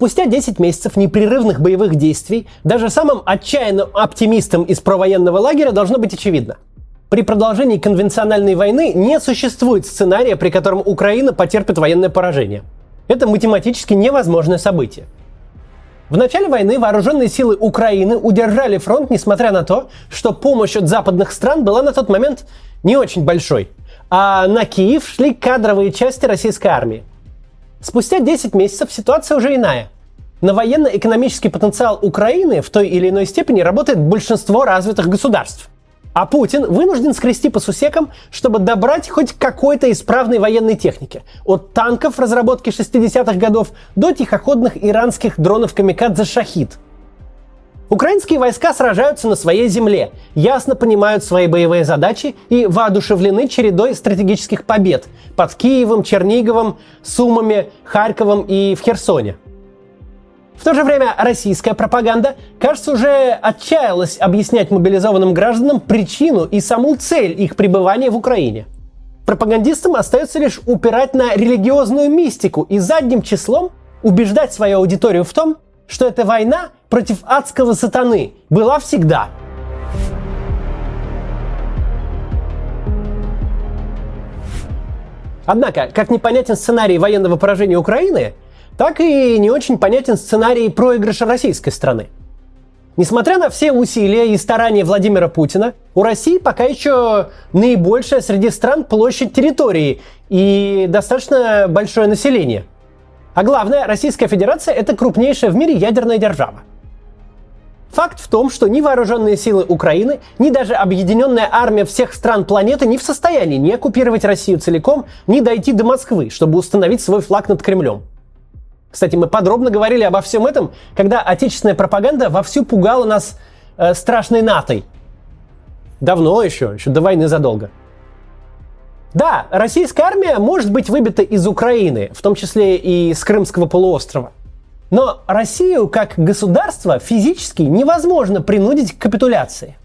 Спустя 10 месяцев непрерывных боевых действий даже самым отчаянным оптимистам из провоенного лагеря должно быть очевидно. При продолжении конвенциональной войны не существует сценария, при котором Украина потерпит военное поражение. Это математически невозможное событие. В начале войны вооруженные силы Украины удержали фронт, несмотря на то, что помощь от западных стран была на тот момент не очень большой. А на Киев шли кадровые части российской армии. Спустя 10 месяцев ситуация уже иная. На военно-экономический потенциал Украины в той или иной степени работает большинство развитых государств. А Путин вынужден скрести по сусекам, чтобы добрать хоть какой-то исправной военной техники. От танков разработки 60-х годов до тихоходных иранских дронов «Камикадзе Шахид». Украинские войска сражаются на своей земле, ясно понимают свои боевые задачи и воодушевлены чередой стратегических побед под Киевом, Черниговым, Сумами, Харьковом и в Херсоне. В то же время российская пропаганда, кажется, уже отчаялась объяснять мобилизованным гражданам причину и саму цель их пребывания в Украине. Пропагандистам остается лишь упирать на религиозную мистику и задним числом убеждать свою аудиторию в том, что эта война против адского сатаны была всегда. Однако, как непонятен сценарий военного поражения Украины, так и не очень понятен сценарий проигрыша российской страны. Несмотря на все усилия и старания Владимира Путина, у России пока еще наибольшая среди стран площадь территории и достаточно большое население. А главное, Российская Федерация – это крупнейшая в мире ядерная держава. Факт в том, что ни вооруженные силы Украины, ни даже объединенная армия всех стран планеты не в состоянии ни оккупировать Россию целиком, ни дойти до Москвы, чтобы установить свой флаг над Кремлем. Кстати, мы подробно говорили обо всем этом, когда отечественная пропаганда вовсю пугала нас э, страшной натой. Давно еще, еще до войны задолго. Да, российская армия может быть выбита из Украины, в том числе и с Крымского полуострова. Но Россию как государство физически невозможно принудить к капитуляции.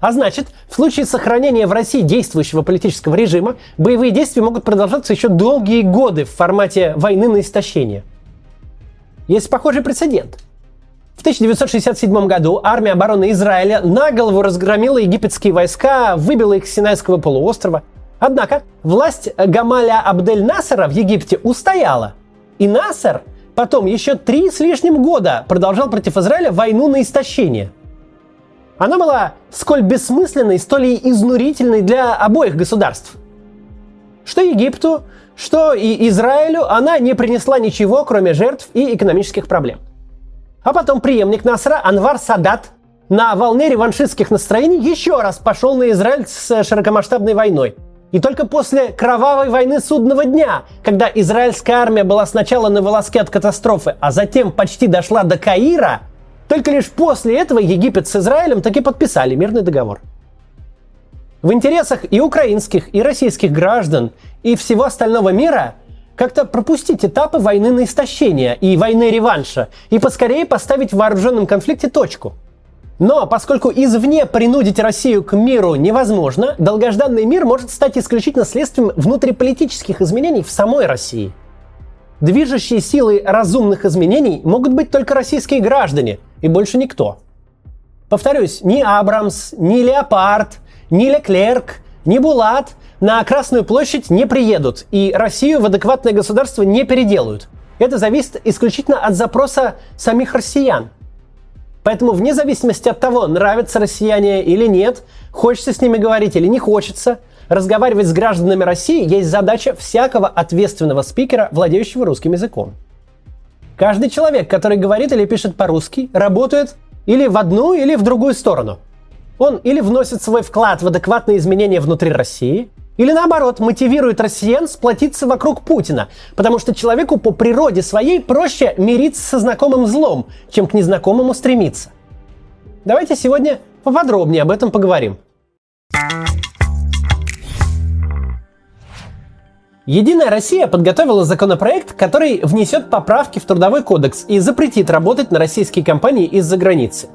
А значит, в случае сохранения в России действующего политического режима, боевые действия могут продолжаться еще долгие годы в формате войны на истощение. Есть похожий прецедент. В 1967 году армия обороны Израиля на голову разгромила египетские войска, выбила их с Синайского полуострова. Однако власть Гамаля Абдель Насара в Египте устояла. И Насар Потом еще три с лишним года продолжал против Израиля войну на истощение. Она была сколь бессмысленной, столь и изнурительной для обоих государств. Что Египту, что и Израилю она не принесла ничего, кроме жертв и экономических проблем. А потом преемник Насра Анвар Садат на волне реваншистских настроений еще раз пошел на Израиль с широкомасштабной войной – и только после кровавой войны судного дня, когда израильская армия была сначала на волоске от катастрофы, а затем почти дошла до Каира, только лишь после этого Египет с Израилем таки подписали мирный договор. В интересах и украинских, и российских граждан, и всего остального мира как-то пропустить этапы войны на истощение и войны реванша и поскорее поставить в вооруженном конфликте точку – но поскольку извне принудить Россию к миру невозможно, долгожданный мир может стать исключительно следствием внутриполитических изменений в самой России. Движущие силой разумных изменений могут быть только российские граждане и больше никто. Повторюсь, ни Абрамс, ни Леопард, ни Леклерк, ни Булат на Красную площадь не приедут и Россию в адекватное государство не переделают. Это зависит исключительно от запроса самих россиян – Поэтому вне зависимости от того, нравятся россияне или нет, хочется с ними говорить или не хочется, разговаривать с гражданами России есть задача всякого ответственного спикера, владеющего русским языком. Каждый человек, который говорит или пишет по-русски, работает или в одну, или в другую сторону. Он или вносит свой вклад в адекватные изменения внутри России – или наоборот, мотивирует россиян сплотиться вокруг Путина, потому что человеку по природе своей проще мириться со знакомым злом, чем к незнакомому стремиться. Давайте сегодня поподробнее об этом поговорим. Единая Россия подготовила законопроект, который внесет поправки в Трудовой кодекс и запретит работать на российские компании из-за границы.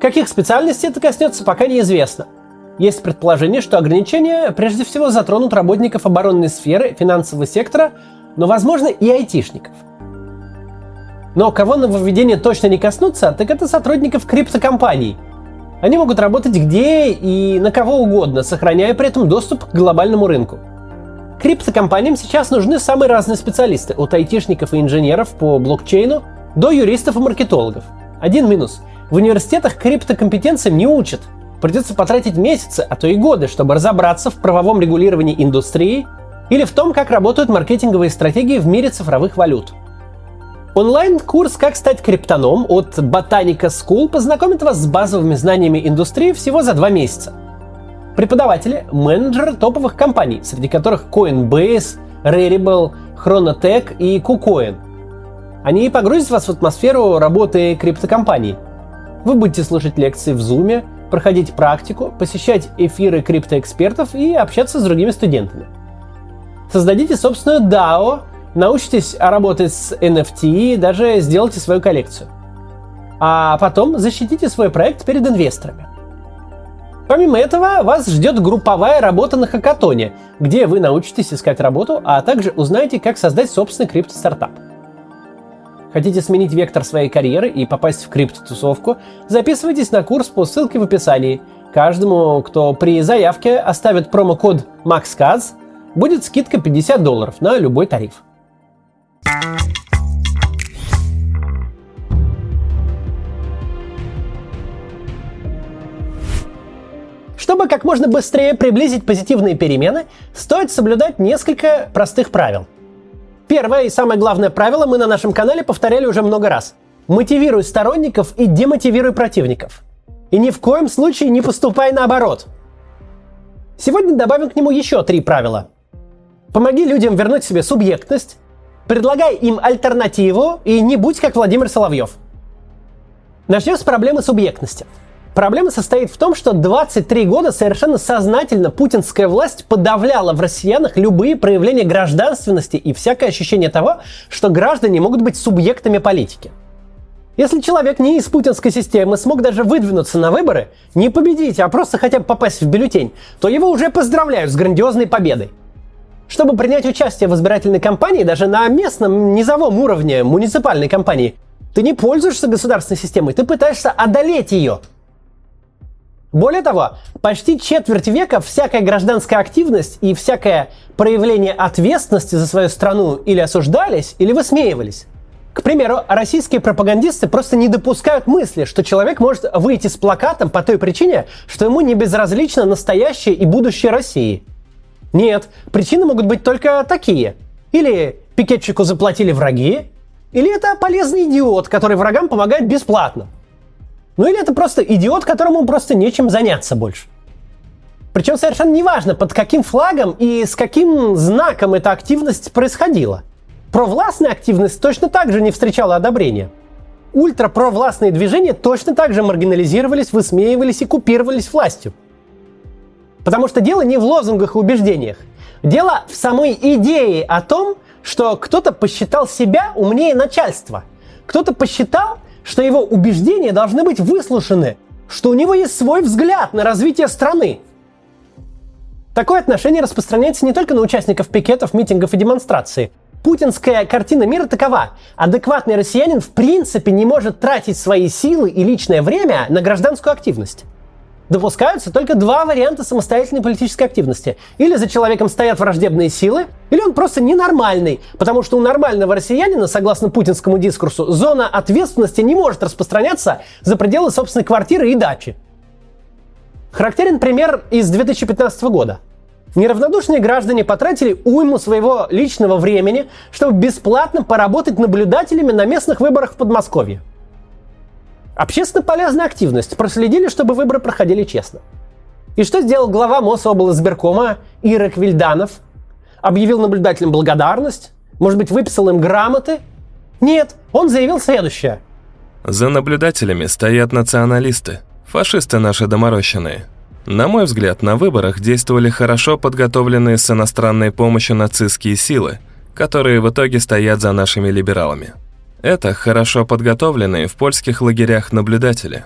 Каких специальностей это коснется, пока неизвестно – есть предположение, что ограничения прежде всего затронут работников оборонной сферы, финансового сектора, но, возможно, и айтишников. Но кого нововведения точно не коснутся, так это сотрудников криптокомпаний. Они могут работать где и на кого угодно, сохраняя при этом доступ к глобальному рынку. Криптокомпаниям сейчас нужны самые разные специалисты, от айтишников и инженеров по блокчейну до юристов и маркетологов. Один минус. В университетах криптокомпетенциям не учат. Придется потратить месяцы, а то и годы, чтобы разобраться в правовом регулировании индустрии или в том, как работают маркетинговые стратегии в мире цифровых валют. Онлайн-курс «Как стать криптоном» от Botanica School познакомит вас с базовыми знаниями индустрии всего за два месяца. Преподаватели – менеджеры топовых компаний, среди которых Coinbase, Rarible, Chronotech и KuCoin. Они погрузят вас в атмосферу работы криптокомпаний. Вы будете слушать лекции в Zoom, проходить практику, посещать эфиры криптоэкспертов и общаться с другими студентами. Создадите собственную DAO научитесь работать с NFT, даже сделайте свою коллекцию. А потом защитите свой проект перед инвесторами. Помимо этого, вас ждет групповая работа на хакатоне, где вы научитесь искать работу, а также узнаете, как создать собственный крипто-стартап. Хотите сменить вектор своей карьеры и попасть в крипто-тусовку? Записывайтесь на курс по ссылке в описании. Каждому, кто при заявке оставит промокод MAXCAZ, будет скидка 50 долларов на любой тариф. Чтобы как можно быстрее приблизить позитивные перемены, стоит соблюдать несколько простых правил. Первое и самое главное правило мы на нашем канале повторяли уже много раз. Мотивируй сторонников и демотивируй противников. И ни в коем случае не поступай наоборот. Сегодня добавим к нему еще три правила. Помоги людям вернуть себе субъектность, Предлагай им альтернативу и не будь как Владимир Соловьев. Начнем с проблемы субъектности. Проблема состоит в том, что 23 года совершенно сознательно путинская власть подавляла в россиянах любые проявления гражданственности и всякое ощущение того, что граждане могут быть субъектами политики. Если человек не из путинской системы смог даже выдвинуться на выборы, не победить, а просто хотя бы попасть в бюллетень, то его уже поздравляют с грандиозной победой. Чтобы принять участие в избирательной кампании, даже на местном низовом уровне муниципальной кампании, ты не пользуешься государственной системой, ты пытаешься одолеть ее. Более того, почти четверть века всякая гражданская активность и всякое проявление ответственности за свою страну или осуждались, или высмеивались. К примеру, российские пропагандисты просто не допускают мысли, что человек может выйти с плакатом по той причине, что ему не безразлично настоящее и будущее России – нет, причины могут быть только такие. Или пикетчику заплатили враги, или это полезный идиот, который врагам помогает бесплатно. Ну или это просто идиот, которому просто нечем заняться больше. Причем совершенно неважно, под каким флагом и с каким знаком эта активность происходила. Провластная активность точно так же не встречала одобрения. Ультрапровластные движения точно так же маргинализировались, высмеивались и купировались властью. Потому что дело не в лозунгах и убеждениях. Дело в самой идее о том, что кто-то посчитал себя умнее начальства. Кто-то посчитал, что его убеждения должны быть выслушаны, что у него есть свой взгляд на развитие страны. Такое отношение распространяется не только на участников пикетов, митингов и демонстраций. Путинская картина мира такова. Адекватный россиянин в принципе не может тратить свои силы и личное время на гражданскую активность допускаются только два варианта самостоятельной политической активности. Или за человеком стоят враждебные силы, или он просто ненормальный, потому что у нормального россиянина, согласно путинскому дискурсу, зона ответственности не может распространяться за пределы собственной квартиры и дачи. Характерен пример из 2015 года. Неравнодушные граждане потратили уйму своего личного времени, чтобы бесплатно поработать наблюдателями на местных выборах в Подмосковье. Общественно полезная активность. Проследили, чтобы выборы проходили честно. И что сделал глава Мособлсберкома Ирек Вильданов? Объявил наблюдателям благодарность? Может быть, выписал им грамоты? Нет, он заявил следующее. За наблюдателями стоят националисты, фашисты наши доморощенные. На мой взгляд, на выборах действовали хорошо подготовленные с иностранной помощью нацистские силы, которые в итоге стоят за нашими либералами. Это хорошо подготовленные в польских лагерях наблюдатели.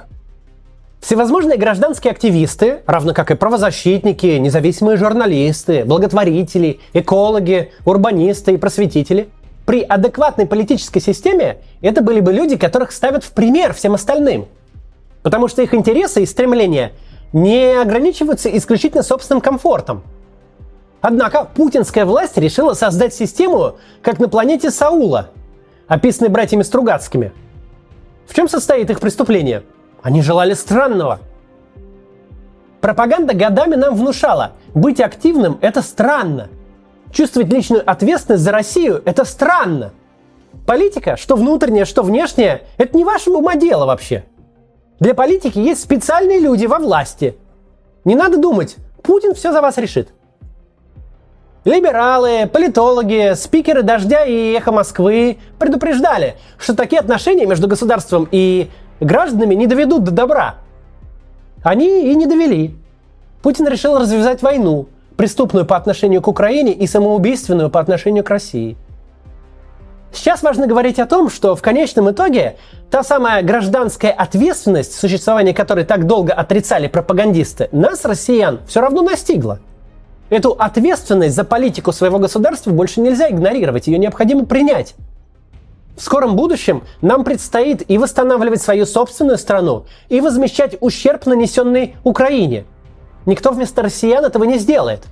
Всевозможные гражданские активисты, равно как и правозащитники, независимые журналисты, благотворители, экологи, урбанисты и просветители, При адекватной политической системе это были бы люди, которых ставят в пример всем остальным. Потому что их интересы и стремления не ограничиваются исключительно собственным комфортом. Однако путинская власть решила создать систему, как на планете Саула, описанной братьями Стругацкими. В чем состоит их преступление? Они желали странного. Пропаганда годами нам внушала, быть активным – это странно – Чувствовать личную ответственность за Россию – это странно. Политика, что внутренняя, что внешняя, это не ваше ума дело вообще. Для политики есть специальные люди во власти. Не надо думать, Путин все за вас решит. Либералы, политологи, спикеры «Дождя» и «Эхо Москвы» предупреждали, что такие отношения между государством и гражданами не доведут до добра. Они и не довели. Путин решил развязать войну, преступную по отношению к Украине и самоубийственную по отношению к России. Сейчас важно говорить о том, что в конечном итоге та самая гражданская ответственность, существование которой так долго отрицали пропагандисты, нас, россиян, все равно настигла. Эту ответственность за политику своего государства больше нельзя игнорировать, ее необходимо принять. В скором будущем нам предстоит и восстанавливать свою собственную страну, и возмещать ущерб, нанесенный Украине – Никто вместо россиян этого не сделает.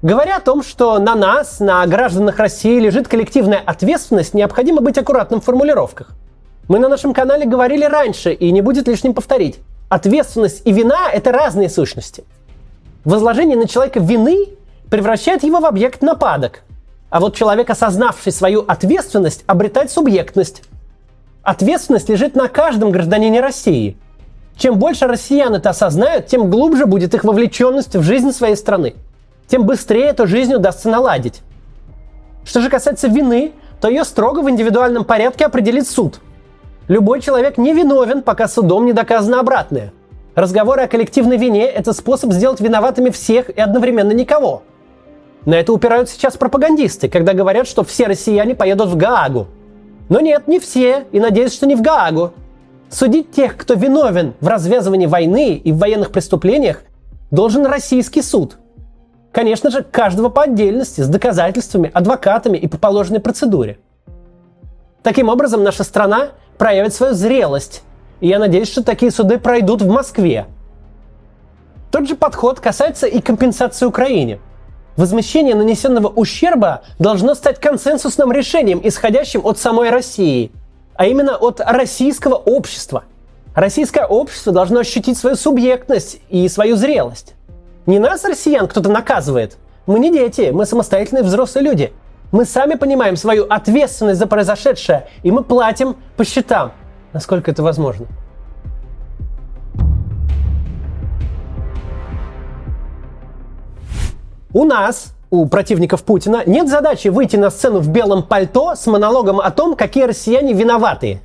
Говоря о том, что на нас, на гражданах России лежит коллективная ответственность, необходимо быть аккуратным в формулировках. Мы на нашем канале говорили раньше, и не будет лишним повторить. Ответственность и вина – это разные сущности. Возложение на человека вины превращает его в объект нападок. А вот человек, осознавший свою ответственность, обретает субъектность. Ответственность лежит на каждом гражданине России – чем больше россиян это осознают, тем глубже будет их вовлеченность в жизнь своей страны. Тем быстрее эту жизнь удастся наладить. Что же касается вины, то ее строго в индивидуальном порядке определит суд. Любой человек не виновен, пока судом не доказано обратное. Разговоры о коллективной вине – это способ сделать виноватыми всех и одновременно никого. На это упирают сейчас пропагандисты, когда говорят, что все россияне поедут в Гаагу. Но нет, не все, и надеюсь, что не в Гаагу. Судить тех, кто виновен в развязывании войны и в военных преступлениях, должен российский суд. Конечно же, каждого по отдельности, с доказательствами, адвокатами и по положенной процедуре. Таким образом, наша страна проявит свою зрелость, и я надеюсь, что такие суды пройдут в Москве. Тот же подход касается и компенсации Украине. Возмещение нанесенного ущерба должно стать консенсусным решением, исходящим от самой России – а именно от российского общества. Российское общество должно ощутить свою субъектность и свою зрелость. Не нас, россиян, кто-то наказывает. Мы не дети, мы самостоятельные взрослые люди. Мы сами понимаем свою ответственность за произошедшее, и мы платим по счетам, насколько это возможно. У нас у противников Путина нет задачи выйти на сцену в белом пальто с монологом о том, какие россияне виноватые.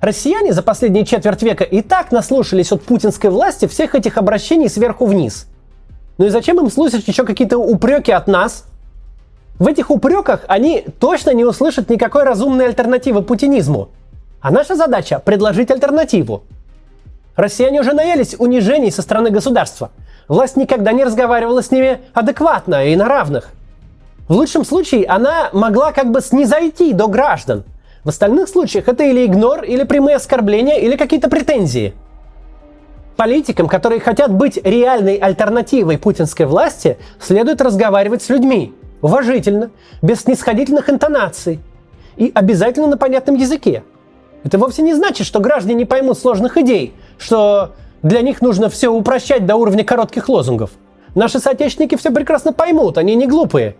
Россияне за последние четверть века и так наслушались от путинской власти всех этих обращений сверху вниз. Ну и зачем им слушать еще какие-то упреки от нас? В этих упреках они точно не услышат никакой разумной альтернативы путинизму. А наша задача – предложить альтернативу. Россияне уже наелись унижений со стороны государства – Власть никогда не разговаривала с ними адекватно и на равных. В лучшем случае она могла как бы снизойти до граждан. В остальных случаях это или игнор, или прямые оскорбления, или какие-то претензии. Политикам, которые хотят быть реальной альтернативой путинской власти, следует разговаривать с людьми уважительно, без снисходительных интонаций и обязательно на понятном языке. Это вовсе не значит, что граждане не поймут сложных идей, что для них нужно все упрощать до уровня коротких лозунгов. Наши соотечественники все прекрасно поймут, они не глупые.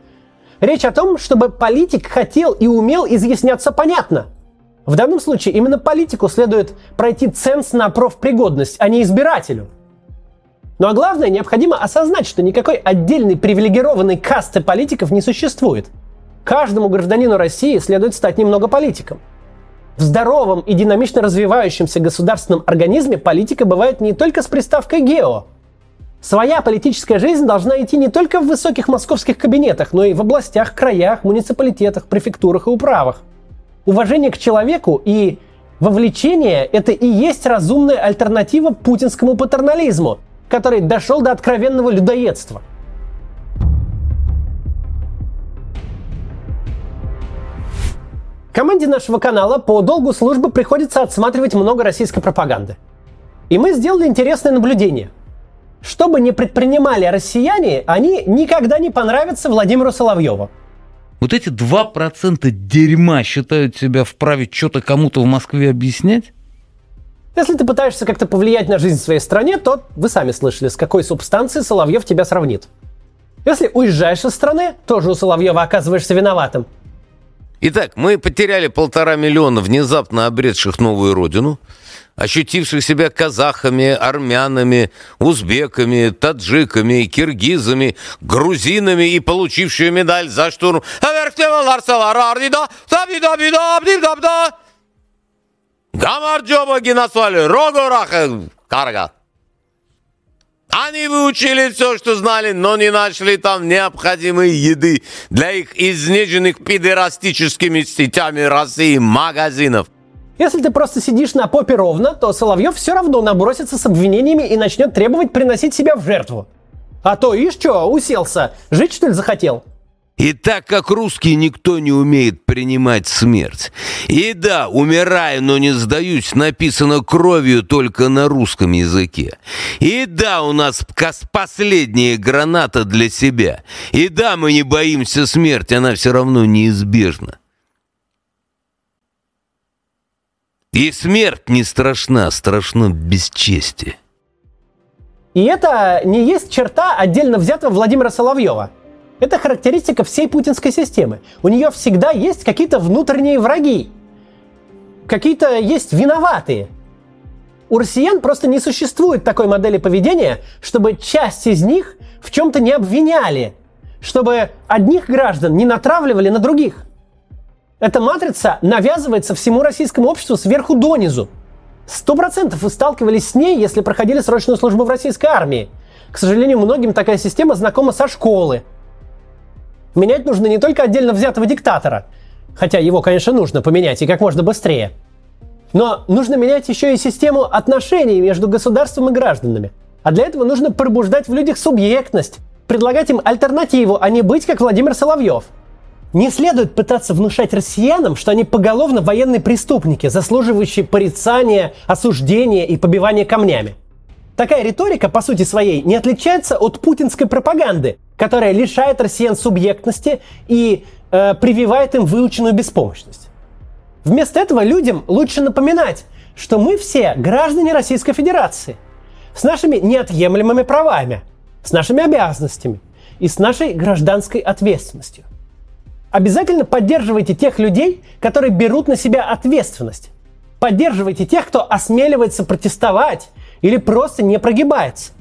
Речь о том, чтобы политик хотел и умел изъясняться понятно. В данном случае именно политику следует пройти ценз на профпригодность, а не избирателю. Ну а главное, необходимо осознать, что никакой отдельной привилегированной касты политиков не существует. Каждому гражданину России следует стать немного политиком – в здоровом и динамично развивающемся государственном организме политика бывает не только с приставкой «гео». Своя политическая жизнь должна идти не только в высоких московских кабинетах, но и в областях, краях, муниципалитетах, префектурах и управах. Уважение к человеку и вовлечение – это и есть разумная альтернатива путинскому патернализму, который дошел до откровенного людоедства – Команде нашего канала по долгу службы приходится отсматривать много российской пропаганды. И мы сделали интересное наблюдение. Что бы ни предпринимали россияне, они никогда не понравятся Владимиру Соловьеву. Вот эти 2% дерьма считают себя вправе что-то кому-то в Москве объяснять? Если ты пытаешься как-то повлиять на жизнь в своей стране, то вы сами слышали, с какой субстанцией Соловьев тебя сравнит. Если уезжаешь из страны, тоже у Соловьева оказываешься виноватым. Итак, мы потеряли полтора миллиона внезапно обретших новую родину, ощутивших себя казахами, армянами, узбеками, таджиками, киргизами, грузинами и получившие медаль за штурм. Гамарджоба гинасвали, рогораха, карга. Они выучили все, что знали, но не нашли там необходимой еды для их изнеженных пидерастическими сетями России магазинов. Если ты просто сидишь на попе ровно, то Соловьев все равно набросится с обвинениями и начнет требовать приносить себя в жертву. А то, ишь что, уселся, жить что ли захотел? И так как русский никто не умеет принимать смерть. И да, умираю, но не сдаюсь, написано кровью только на русском языке. И да, у нас последняя граната для себя. И да, мы не боимся смерти, она все равно неизбежна. И смерть не страшна, страшно бесчестие. И это не есть черта отдельно взятого Владимира Соловьева – это характеристика всей путинской системы. У нее всегда есть какие-то внутренние враги. Какие-то есть виноватые. У россиян просто не существует такой модели поведения, чтобы часть из них в чем-то не обвиняли, чтобы одних граждан не натравливали на других. Эта матрица навязывается всему российскому обществу сверху донизу. Сто процентов вы сталкивались с ней, если проходили срочную службу в российской армии. К сожалению, многим такая система знакома со школы. Менять нужно не только отдельно взятого диктатора, хотя его, конечно, нужно поменять и как можно быстрее. Но нужно менять еще и систему отношений между государством и гражданами. А для этого нужно пробуждать в людях субъектность, предлагать им альтернативу, а не быть как Владимир Соловьев. Не следует пытаться внушать россиянам, что они поголовно военные преступники, заслуживающие порицания, осуждения и побивания камнями. Такая риторика, по сути своей, не отличается от путинской пропаганды, которая лишает россиян субъектности и э, прививает им выученную беспомощность. Вместо этого людям лучше напоминать, что мы все граждане Российской Федерации с нашими неотъемлемыми правами, с нашими обязанностями и с нашей гражданской ответственностью. Обязательно поддерживайте тех людей, которые берут на себя ответственность. Поддерживайте тех, кто осмеливается протестовать или просто не прогибается.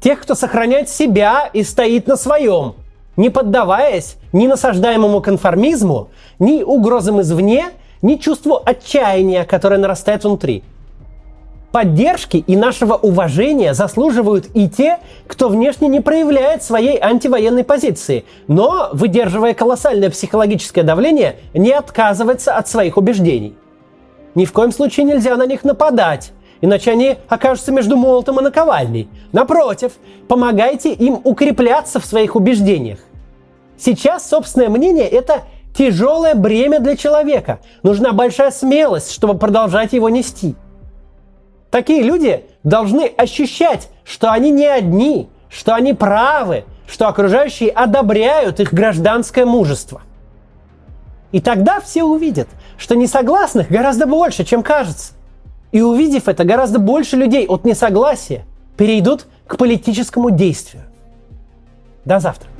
Тех, кто сохраняет себя и стоит на своем, не поддаваясь ни насаждаемому конформизму, ни угрозам извне, ни чувству отчаяния, которое нарастает внутри. Поддержки и нашего уважения заслуживают и те, кто внешне не проявляет своей антивоенной позиции, но, выдерживая колоссальное психологическое давление, не отказывается от своих убеждений. Ни в коем случае нельзя на них нападать, иначе они окажутся между молотом и наковальней. Напротив, помогайте им укрепляться в своих убеждениях. Сейчас собственное мнение – это тяжелое бремя для человека. Нужна большая смелость, чтобы продолжать его нести. Такие люди должны ощущать, что они не одни, что они правы, что окружающие одобряют их гражданское мужество. И тогда все увидят, что несогласных гораздо больше, чем кажется. И увидев это, гораздо больше людей от несогласия перейдут к политическому действию. До завтра.